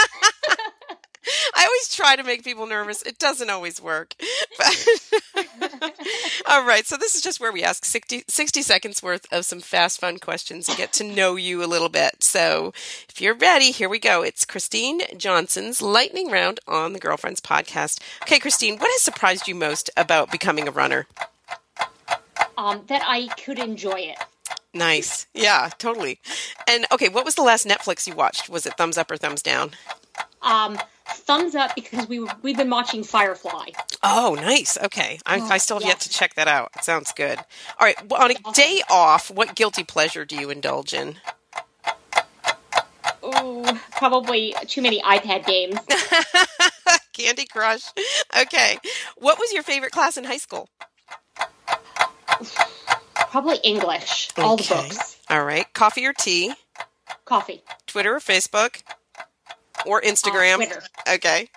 I always try to make people nervous. It doesn't always work. all right. So this is just where we ask 60, 60, seconds worth of some fast, fun questions and get to know you a little bit. So if you're ready, here we go. It's Christine Johnson's lightning round on the Girlfriends podcast. Okay, Christine, what has surprised you most about becoming a runner? Um, that I could enjoy it. Nice. Yeah, totally. And okay, what was the last Netflix you watched? Was it thumbs up or thumbs down? Um, thumbs up because we we've been watching Firefly. Oh, nice. Okay, I, I still have yeah. yet to check that out. It sounds good. All right, well, on a day off, what guilty pleasure do you indulge in? Oh, probably too many iPad games. Candy Crush. Okay, what was your favorite class in high school? probably English. All the books. All right. Coffee or tea? Coffee. Twitter or Facebook? Or Instagram? Uh, Okay.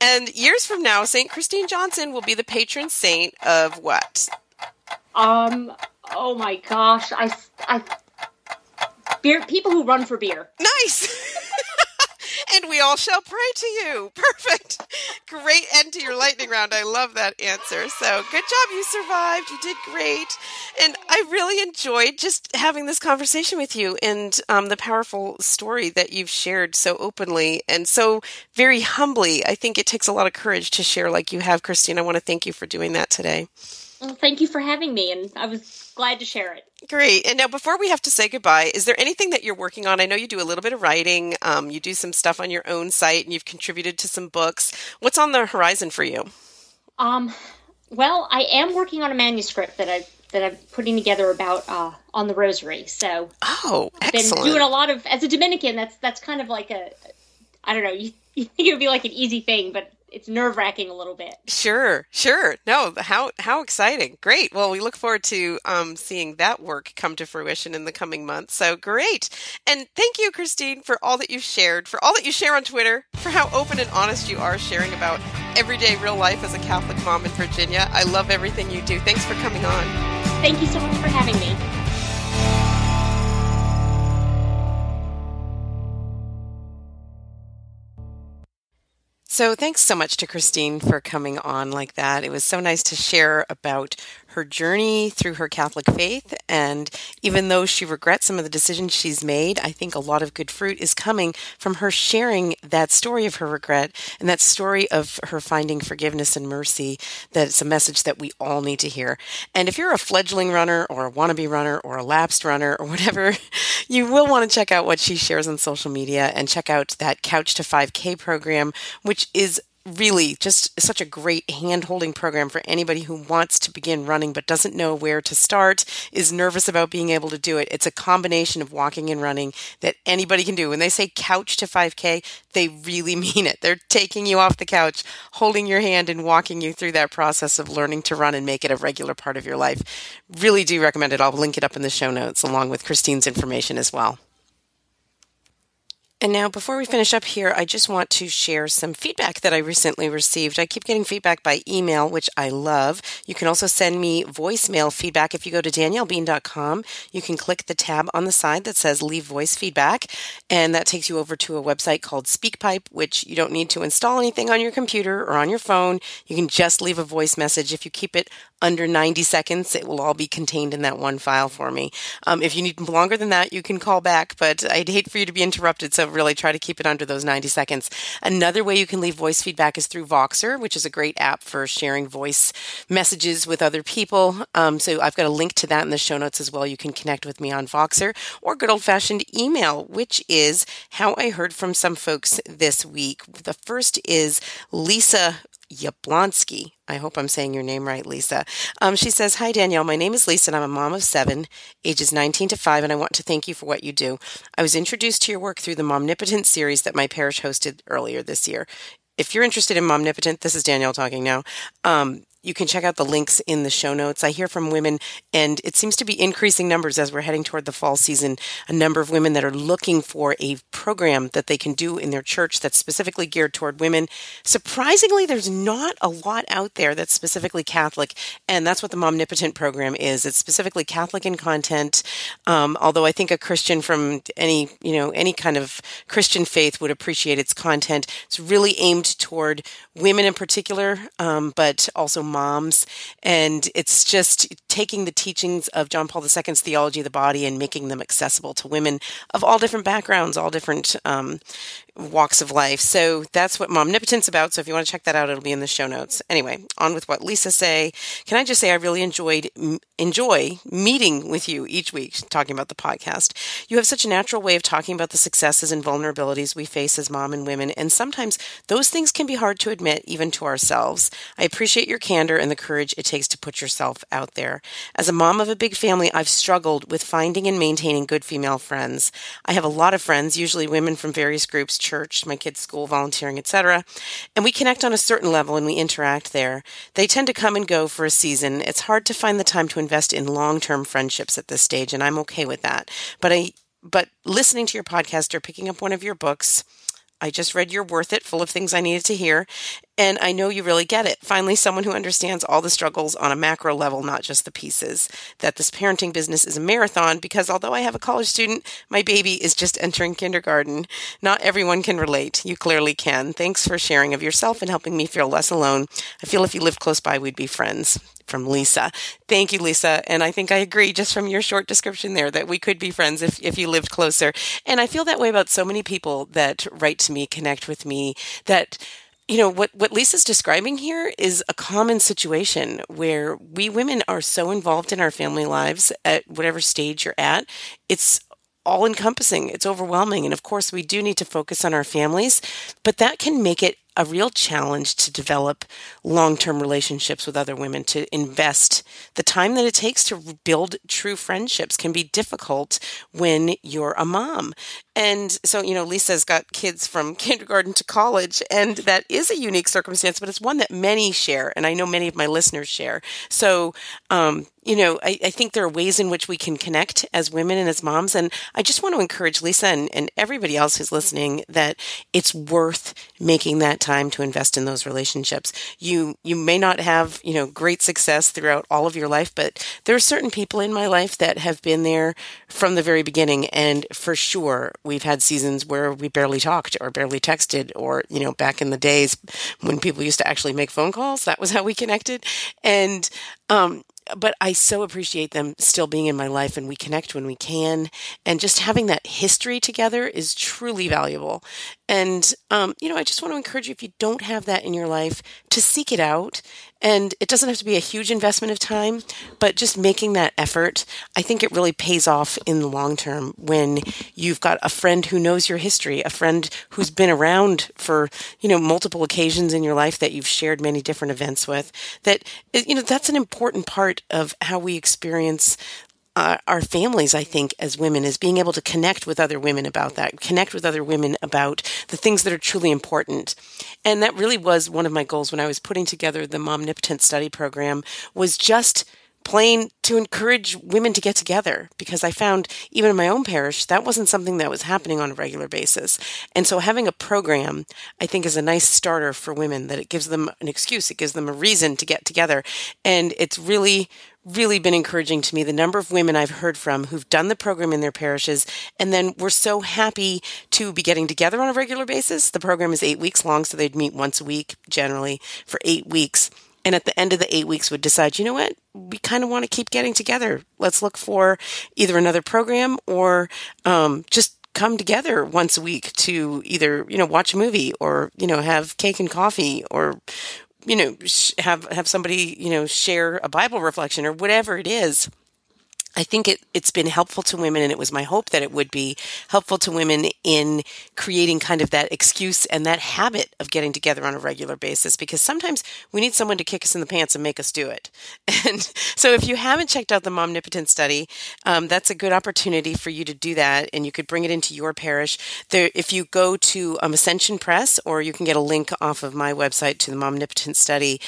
And years from now, St. Christine Johnson will be the patron saint of what? Um. Oh my gosh. I. I. Beer. People who run for beer. Nice. and we all shall pray to you. Perfect. Great end to your lightning round. I love that answer. So good job. You survived. You did great. And I really enjoyed just having this conversation with you and um, the powerful story that you've shared so openly and so very humbly. I think it takes a lot of courage to share like you have, Christine. I want to thank you for doing that today. Well, thank you for having me, and I was glad to share it. Great. And now, before we have to say goodbye, is there anything that you're working on? I know you do a little bit of writing, um, you do some stuff on your own site, and you've contributed to some books. What's on the horizon for you? Um, well, I am working on a manuscript that I that I'm putting together about uh, on the Rosary. So, oh, I've been excellent. doing a lot of as a Dominican. That's that's kind of like a I don't know. You, you think it would be like an easy thing, but it's nerve wracking a little bit. Sure, sure. No, how how exciting! Great. Well, we look forward to um, seeing that work come to fruition in the coming months. So great! And thank you, Christine, for all that you've shared, for all that you share on Twitter, for how open and honest you are sharing about everyday real life as a Catholic mom in Virginia. I love everything you do. Thanks for coming on. Thank you so much for having me. So, thanks so much to Christine for coming on like that. It was so nice to share about her journey through her Catholic faith. And even though she regrets some of the decisions she's made, I think a lot of good fruit is coming from her sharing that story of her regret and that story of her finding forgiveness and mercy. That it's a message that we all need to hear. And if you're a fledgling runner or a wannabe runner or a lapsed runner or whatever, you will want to check out what she shares on social media and check out that Couch to 5K program, which is really just such a great hand holding program for anybody who wants to begin running but doesn't know where to start, is nervous about being able to do it. It's a combination of walking and running that anybody can do. When they say couch to 5K, they really mean it. They're taking you off the couch, holding your hand, and walking you through that process of learning to run and make it a regular part of your life. Really do recommend it. I'll link it up in the show notes along with Christine's information as well. And now, before we finish up here, I just want to share some feedback that I recently received. I keep getting feedback by email, which I love. You can also send me voicemail feedback. If you go to daniellebean.com, you can click the tab on the side that says leave voice feedback, and that takes you over to a website called SpeakPipe, which you don't need to install anything on your computer or on your phone. You can just leave a voice message. If you keep it under 90 seconds, it will all be contained in that one file for me. Um, if you need longer than that, you can call back, but I'd hate for you to be interrupted, so really try to keep it under those 90 seconds. Another way you can leave voice feedback is through Voxer, which is a great app for sharing voice messages with other people. Um, so I've got a link to that in the show notes as well. You can connect with me on Voxer or good old fashioned email, which is how I heard from some folks this week. The first is Lisa Yablonsky. I hope I'm saying your name right, Lisa. Um, she says, Hi, Danielle. My name is Lisa, and I'm a mom of seven, ages 19 to 5, and I want to thank you for what you do. I was introduced to your work through the Momnipotent series that my parish hosted earlier this year. If you're interested in Momnipotent, this is Danielle talking now. Um, you can check out the links in the show notes. I hear from women, and it seems to be increasing numbers as we're heading toward the fall season. A number of women that are looking for a program that they can do in their church that's specifically geared toward women. Surprisingly, there's not a lot out there that's specifically Catholic, and that's what the Momnipotent program is. It's specifically Catholic in content. Um, although I think a Christian from any you know any kind of Christian faith would appreciate its content. It's really aimed toward women in particular, um, but also moms. And it's just taking the teachings of John Paul II's theology of the body and making them accessible to women of all different backgrounds, all different um, walks of life. So that's what Momnipotent's about. So if you want to check that out, it'll be in the show notes. Anyway, on with what Lisa say. Can I just say I really enjoyed enjoy meeting with you each week talking about the podcast. You have such a natural way of talking about the successes and vulnerabilities we face as mom and women, and sometimes those things can be hard to admit even to ourselves. I appreciate your candor and the courage it takes to put yourself out there. As a mom of a big family, I've struggled with finding and maintaining good female friends. I have a lot of friends, usually women from various groups church, my kids' school, volunteering, etc. And we connect on a certain level and we interact there. They tend to come and go for a season. It's hard to find the time to invest in long-term friendships at this stage, and I'm okay with that. But I but listening to your podcast or picking up one of your books, I just read You're Worth It, full of things I needed to hear. And I know you really get it. Finally, someone who understands all the struggles on a macro level, not just the pieces. That this parenting business is a marathon because although I have a college student, my baby is just entering kindergarten. Not everyone can relate. You clearly can. Thanks for sharing of yourself and helping me feel less alone. I feel if you lived close by, we'd be friends. From Lisa. Thank you, Lisa. And I think I agree just from your short description there that we could be friends if, if you lived closer. And I feel that way about so many people that write to me, connect with me, that you know what what Lisa's describing here is a common situation where we women are so involved in our family lives at whatever stage you're at it's all encompassing it's overwhelming and of course we do need to focus on our families but that can make it a real challenge to develop long term relationships with other women, to invest the time that it takes to build true friendships can be difficult when you're a mom. And so, you know, Lisa's got kids from kindergarten to college, and that is a unique circumstance, but it's one that many share, and I know many of my listeners share. So, um, you know, I, I, think there are ways in which we can connect as women and as moms. And I just want to encourage Lisa and, and everybody else who's listening that it's worth making that time to invest in those relationships. You you may not have, you know, great success throughout all of your life, but there are certain people in my life that have been there from the very beginning and for sure we've had seasons where we barely talked or barely texted or, you know, back in the days when people used to actually make phone calls, that was how we connected. And um but I so appreciate them still being in my life and we connect when we can. And just having that history together is truly valuable. And, um, you know, I just want to encourage you if you don't have that in your life to seek it out. And it doesn't have to be a huge investment of time, but just making that effort, I think it really pays off in the long term when you've got a friend who knows your history, a friend who's been around for, you know, multiple occasions in your life that you've shared many different events with. That, you know, that's an important part of how we experience uh, our families, I think, as women, is being able to connect with other women about that, connect with other women about the things that are truly important. And that really was one of my goals when I was putting together the Momnipotent Study Program was just plain to encourage women to get together because I found even in my own parish that wasn't something that was happening on a regular basis. And so having a program I think is a nice starter for women that it gives them an excuse, it gives them a reason to get together. And it's really really been encouraging to me the number of women I've heard from who've done the program in their parishes and then were so happy to be getting together on a regular basis. The program is eight weeks long, so they'd meet once a week generally for eight weeks. And at the end of the eight weeks would decide, you know what? We kind of want to keep getting together. Let's look for either another program or um, just come together once a week to either, you know, watch a movie or, you know, have cake and coffee or you know have have somebody you know share a bible reflection or whatever it is I think it, it's been helpful to women, and it was my hope that it would be helpful to women in creating kind of that excuse and that habit of getting together on a regular basis because sometimes we need someone to kick us in the pants and make us do it. And so, if you haven't checked out the Momnipotent study, um, that's a good opportunity for you to do that, and you could bring it into your parish. There, if you go to um, Ascension Press, or you can get a link off of my website to the Momnipotent study,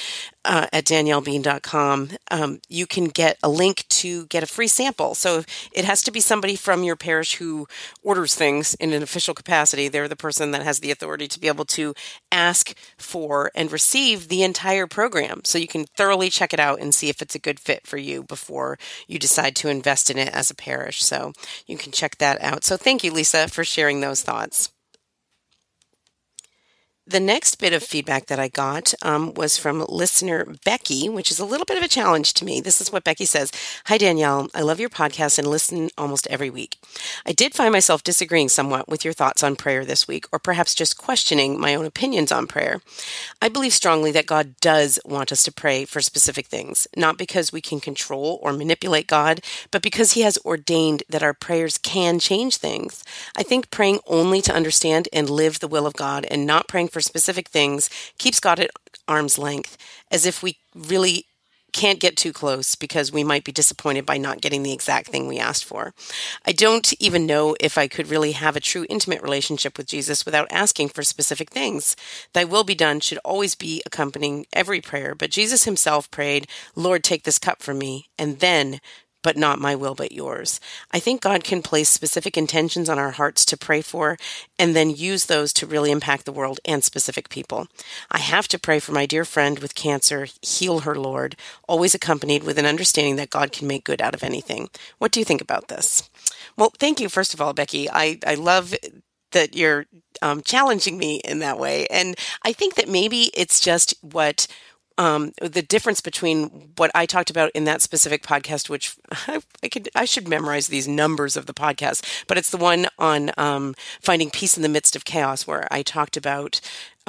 uh, at daniellebean.com, um, you can get a link to get a free sample. So it has to be somebody from your parish who orders things in an official capacity. They're the person that has the authority to be able to ask for and receive the entire program. So you can thoroughly check it out and see if it's a good fit for you before you decide to invest in it as a parish. So you can check that out. So thank you, Lisa, for sharing those thoughts. The next bit of feedback that I got um, was from listener Becky, which is a little bit of a challenge to me. This is what Becky says Hi, Danielle. I love your podcast and listen almost every week. I did find myself disagreeing somewhat with your thoughts on prayer this week, or perhaps just questioning my own opinions on prayer. I believe strongly that God does want us to pray for specific things, not because we can control or manipulate God, but because He has ordained that our prayers can change things. I think praying only to understand and live the will of God and not praying for for specific things keeps God at arm's length, as if we really can't get too close because we might be disappointed by not getting the exact thing we asked for. I don't even know if I could really have a true intimate relationship with Jesus without asking for specific things. Thy will be done should always be accompanying every prayer, but Jesus himself prayed, Lord, take this cup from me, and then but not my will, but yours. I think God can place specific intentions on our hearts to pray for and then use those to really impact the world and specific people. I have to pray for my dear friend with cancer, heal her, Lord, always accompanied with an understanding that God can make good out of anything. What do you think about this? Well, thank you, first of all, Becky. I, I love that you're um, challenging me in that way. And I think that maybe it's just what um, the difference between what I talked about in that specific podcast, which I, I, could I should memorize these numbers of the podcast, but it's the one on um, finding peace in the midst of chaos, where I talked about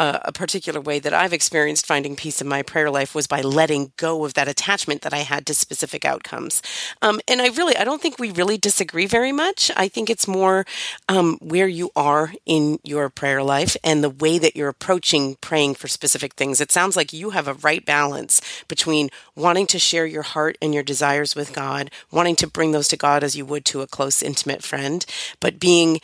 uh, a particular way that I've experienced finding peace in my prayer life was by letting go of that attachment that I had to specific outcomes. Um, and I really, I don't think we really disagree very much. I think it's more um, where you are in your prayer life and the way that you're approaching praying for specific things. It sounds like you have a right balance between wanting to share your heart and your desires with God, wanting to bring those to God as you would to a close, intimate friend, but being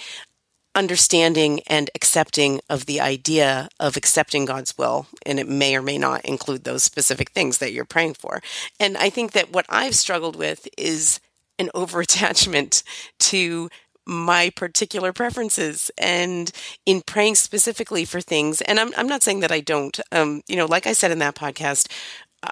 understanding and accepting of the idea of accepting God's will. And it may or may not include those specific things that you're praying for. And I think that what I've struggled with is an over attachment to my particular preferences and in praying specifically for things and i'm, I'm not saying that i don't um, you know like i said in that podcast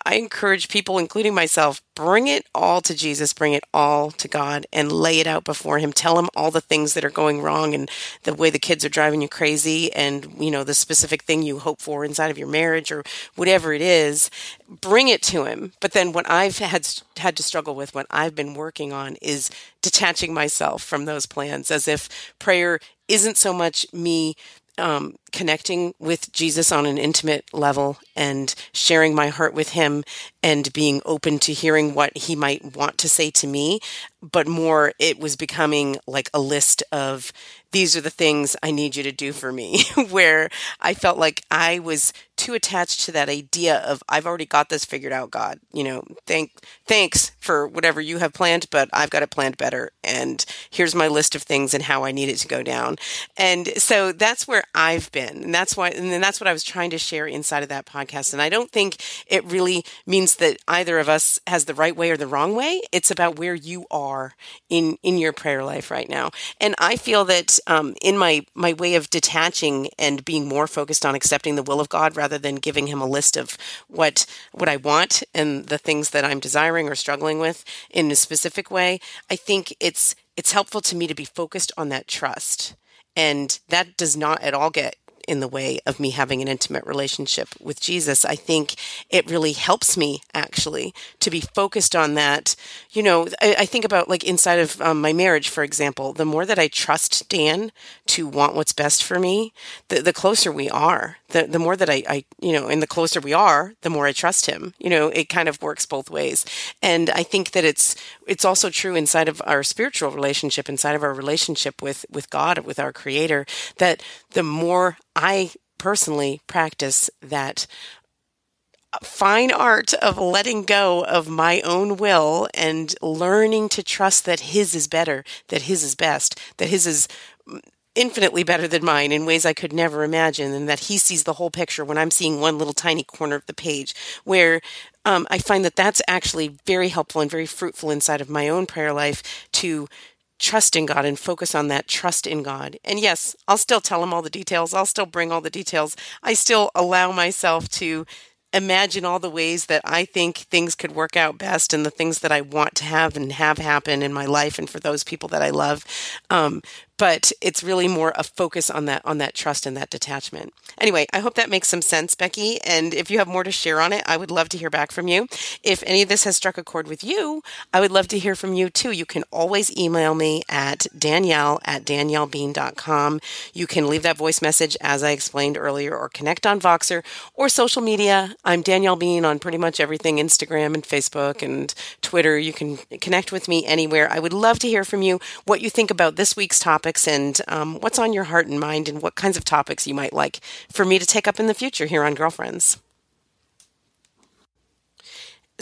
I encourage people, including myself, bring it all to Jesus, bring it all to God and lay it out before Him. Tell Him all the things that are going wrong and the way the kids are driving you crazy and, you know, the specific thing you hope for inside of your marriage or whatever it is. Bring it to Him. But then what I've had, had to struggle with, what I've been working on is detaching myself from those plans as if prayer isn't so much me um, connecting with Jesus on an intimate level and sharing my heart with him and being open to hearing what he might want to say to me, but more it was becoming like a list of these are the things I need you to do for me, where I felt like I was too attached to that idea of I've already got this figured out, God. You know, thank thanks for whatever you have planned, but I've got it planned better. And here's my list of things and how I need it to go down. And so that's where I've been. And that's why and that's what I was trying to share inside of that podcast. And I don't think it really means that either of us has the right way or the wrong way. It's about where you are in in your prayer life right now. And I feel that um, in my my way of detaching and being more focused on accepting the will of God rather than giving Him a list of what what I want and the things that I'm desiring or struggling with in a specific way. I think it's it's helpful to me to be focused on that trust. And that does not at all get in the way of me having an intimate relationship with Jesus. I think it really helps me actually to be focused on that. You know, I, I think about like inside of um, my marriage, for example, the more that I trust Dan to want what's best for me, the, the closer we are. The, the more that I, I, you know, and the closer we are, the more I trust him. You know, it kind of works both ways. And I think that it's it's also true inside of our spiritual relationship, inside of our relationship with with God, with our Creator, that the more I personally practice that fine art of letting go of my own will and learning to trust that his is better, that his is best, that his is infinitely better than mine in ways I could never imagine, and that he sees the whole picture when I'm seeing one little tiny corner of the page. Where um, I find that that's actually very helpful and very fruitful inside of my own prayer life to trust in God and focus on that trust in God. And yes, I'll still tell him all the details. I'll still bring all the details. I still allow myself to imagine all the ways that I think things could work out best and the things that I want to have and have happen in my life and for those people that I love. Um, but it's really more a focus on that on that trust and that detachment. Anyway, I hope that makes some sense, Becky. And if you have more to share on it, I would love to hear back from you. If any of this has struck a chord with you, I would love to hear from you too. You can always email me at danielle at daniellebean.com. You can leave that voice message as I explained earlier or connect on Voxer or social media. I'm Danielle Bean on pretty much everything Instagram and Facebook and Twitter. You can connect with me anywhere. I would love to hear from you what you think about this week's topic topics and um, what's on your heart and mind and what kinds of topics you might like for me to take up in the future here on Girlfriends.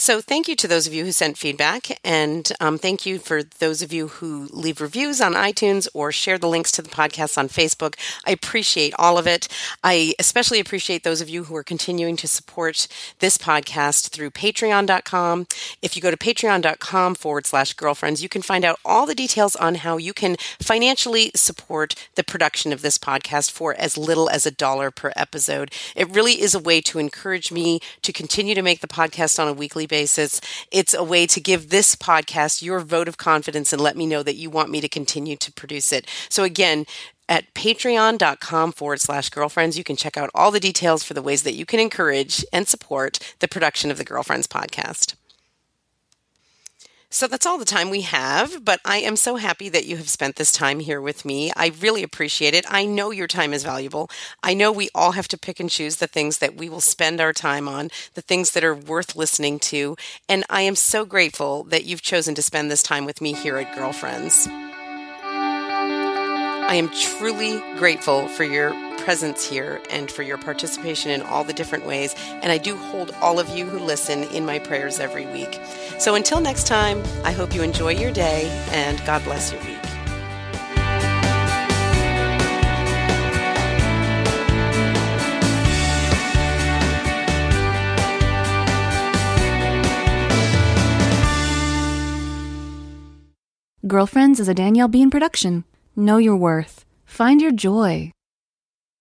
So, thank you to those of you who sent feedback, and um, thank you for those of you who leave reviews on iTunes or share the links to the podcast on Facebook. I appreciate all of it. I especially appreciate those of you who are continuing to support this podcast through patreon.com. If you go to patreon.com forward slash girlfriends, you can find out all the details on how you can financially support the production of this podcast for as little as a dollar per episode. It really is a way to encourage me to continue to make the podcast on a weekly basis. It's a way to give this podcast your vote of confidence and let me know that you want me to continue to produce it. So again, at patreon.com forward slash girlfriends, you can check out all the details for the ways that you can encourage and support the production of the Girlfriends podcast. So that's all the time we have, but I am so happy that you have spent this time here with me. I really appreciate it. I know your time is valuable. I know we all have to pick and choose the things that we will spend our time on, the things that are worth listening to. And I am so grateful that you've chosen to spend this time with me here at Girlfriends. I am truly grateful for your presence here and for your participation in all the different ways. And I do hold all of you who listen in my prayers every week. So until next time, I hope you enjoy your day and God bless your week. Girlfriends is a Danielle Bean production. Know your worth. Find your joy.